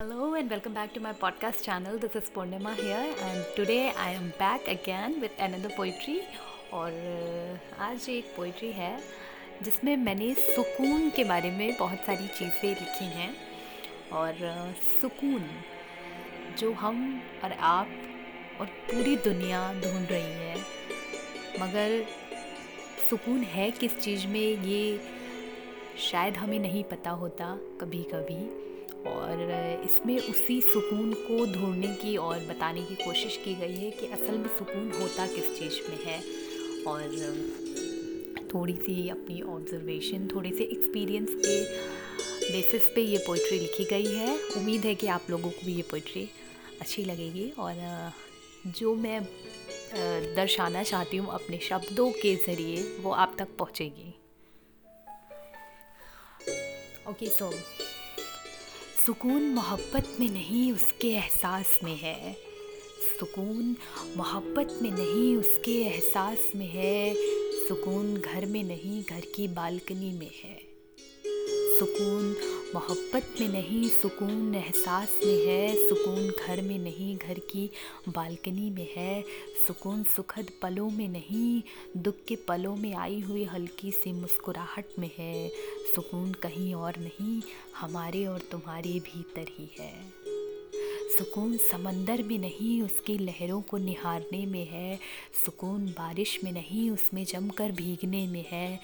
Hello and welcome back to my podcast channel. This is Purnima here and today I am back again with another poetry और uh, आज एक poetry है जिसमें मैंने सुकून के बारे में बहुत सारी चीज़ें लिखी हैं और uh, सुकून जो हम और आप और पूरी दुनिया ढूंढ रही है मगर सुकून है किस चीज़ में ये शायद हमें नहीं पता होता कभी कभी और इसमें उसी सुकून को ढूँढने की और बताने की कोशिश की गई है कि असल में सुकून होता किस चीज़ में है। और थोड़ी सी अपनी ऑब्जर्वेशन थोड़े से एक्सपीरियंस के बेसिस पे ये पोइट्री लिखी गई है। उम्मीद है कि आप लोगों को भी ये पोइट्री अच्छी लगेगी। और जो मैं दर्शाना चाहती हूँ अपने शब्दों के ज़रिए, वो आप तक पहुँचेगी। ओके सो सुकून मोहब्बत में नहीं उसके एहसास में है। सुकून मोहब्बत में नहीं उसके एहसास में है। सुकून घर में नहीं, घर की बालकनी में है। सुकून मोहब्बत में नहीं, सुकून एहसास में है, सुकून घर में नहीं, घर की बालकनी में है, सुकून सुखद पलों में नहीं, दुख के पलों में आई हुई हल्की सी मुस्कुराहट में है, सुकून कहीं और नहीं, हमारे और तुम्हारे भीतर ही है। सुकून समंदर में नहीं, उसकी लहरों को निहारने में है, सुकून बारिश में नहीं, उसमें जमकर भीगने में है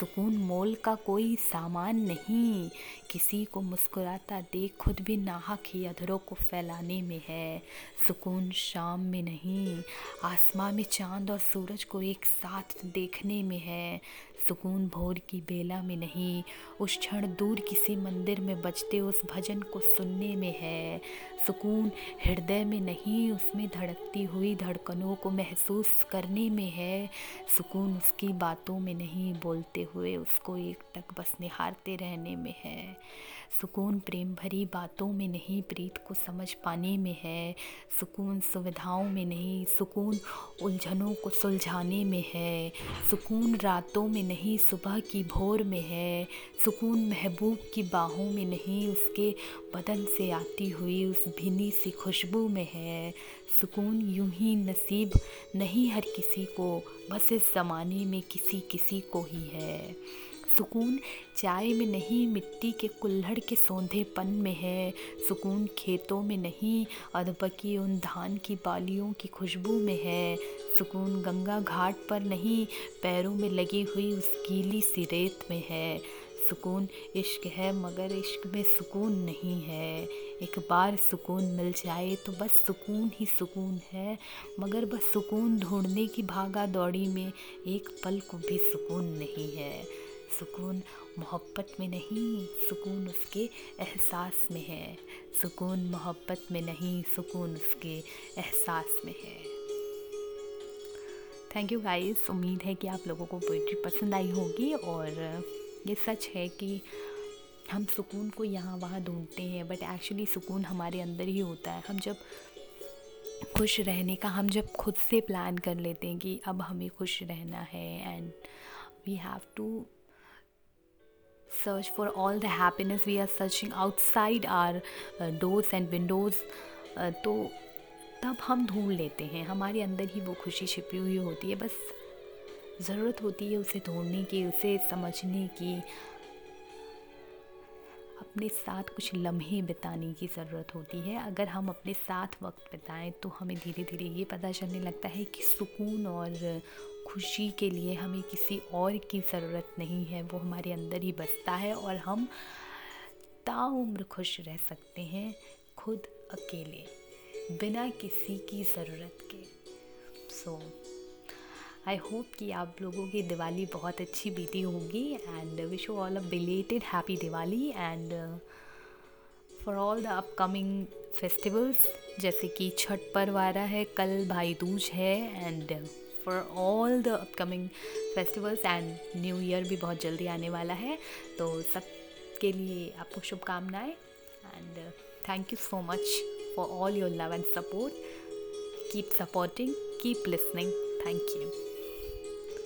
सुकून मोल का कोई सामान नहीं। किसी को मुस्कुराता देख खुद भी नाहक ही अधरों को फैलाने में है। सुकून शाम में नहीं, आसमां में चाँद और सूरज को एक साथ देखने में है। सुकून भोर की बेला में नहीं, उस क्षण दूर किसी मंदिर में बजते उस भजन को सुनने में है। सुकून हृदय में नहीं, उसमें धड़कती हुई धड़कनों को महसूस करने में है। सुकून उसकी बातों में नहीं, बोलते हुए, उसको एक टक बस निहारते रहने में है। सुकून प्रेम भरी बातों में नहीं, प्रीत को समझ पाने में है। सुकून सुविधाओं में नहीं, सुकून उलझनों को सुलझाने में है। सुकून रातों में नहीं, सुबह की भोर में है। सुकून महबूब की बाहों में नहीं, उसके बदन से आती हुई उस भीनी सी खुशबू में है। सुकून यूँ ही नसीब नहीं हर किसी को, बस इस ज़माने में किसी किसी को ही है। सुकून चाय में नहीं, मिट्टी के कुल्हड़ के सौंधेपन में है। सुकून खेतों में नहीं अधपकी उन धान की बालियों की खुशबू में है। सुकून गंगा घाट पर नहीं, पैरों में लगी हुई उस गीली सी रेत में है। सुकून इश्क है, मगर इश्क में सुकून नहीं है। एक बार सुकून मिल जाए तो बस सुकून ही सुकून है। मगर बस सुकून ढूँढने की भागा दौड़ी में एक पल को भी सुकून नहीं है। सुकून मोहब्बत में नहीं, सुकून उसके एहसास में है। सुकून मोहब्बत में नहीं, सुकून उसके एहसास में है। थैंक यू गाइस उम्मीद है कि आप लोगों को पोइट्री पसंद आई होगी और ये सच है कि हम सुकून को यहाँ वहाँ ढूंढते हैं बट एक्चुअली सुकून हमारे अंदर ही होता है। हम जब खुश रहने का, हम जब खुद से प्लान कर लेते हैं कि अब हमें खुश रहना है and we have to search for all the happiness. We are searching outside our doors and windows तो तब हम ढूंढ लेते हैं। हमारे अंदर ही वो खुशी छिपी हुई होती है। बस ज़रूरत होती है उसे ढूँढने की, उसे समझने की, अपने साथ कुछ लम्हे बिताने की ज़रूरत होती है। अगर हम अपने साथ वक्त बिताएँ तो हमें धीरे धीरे ये पता चलने लगता है कि सुकून और खुशी के लिए हमें किसी और की ज़रूरत नहीं है। वो हमारे अंदर ही बसता है और हम ताउम्र खुश रह सकते हैं खुद अकेले, बिना किसी की ज़रूरत के। सो आई होप कि आप लोगों की दिवाली बहुत अच्छी बीती होगी and wish you all a belated happy Diwali and for all the upcoming festivals जैसे कि छठ पर्व आ रहा है, कल भाई दूज है and for all the upcoming festivals and new year भी बहुत जल्दी आने वाला है तो सब के लिए आपको शुभकामनाएँ and thank you so much for all your love and support keep supporting keep listening thank you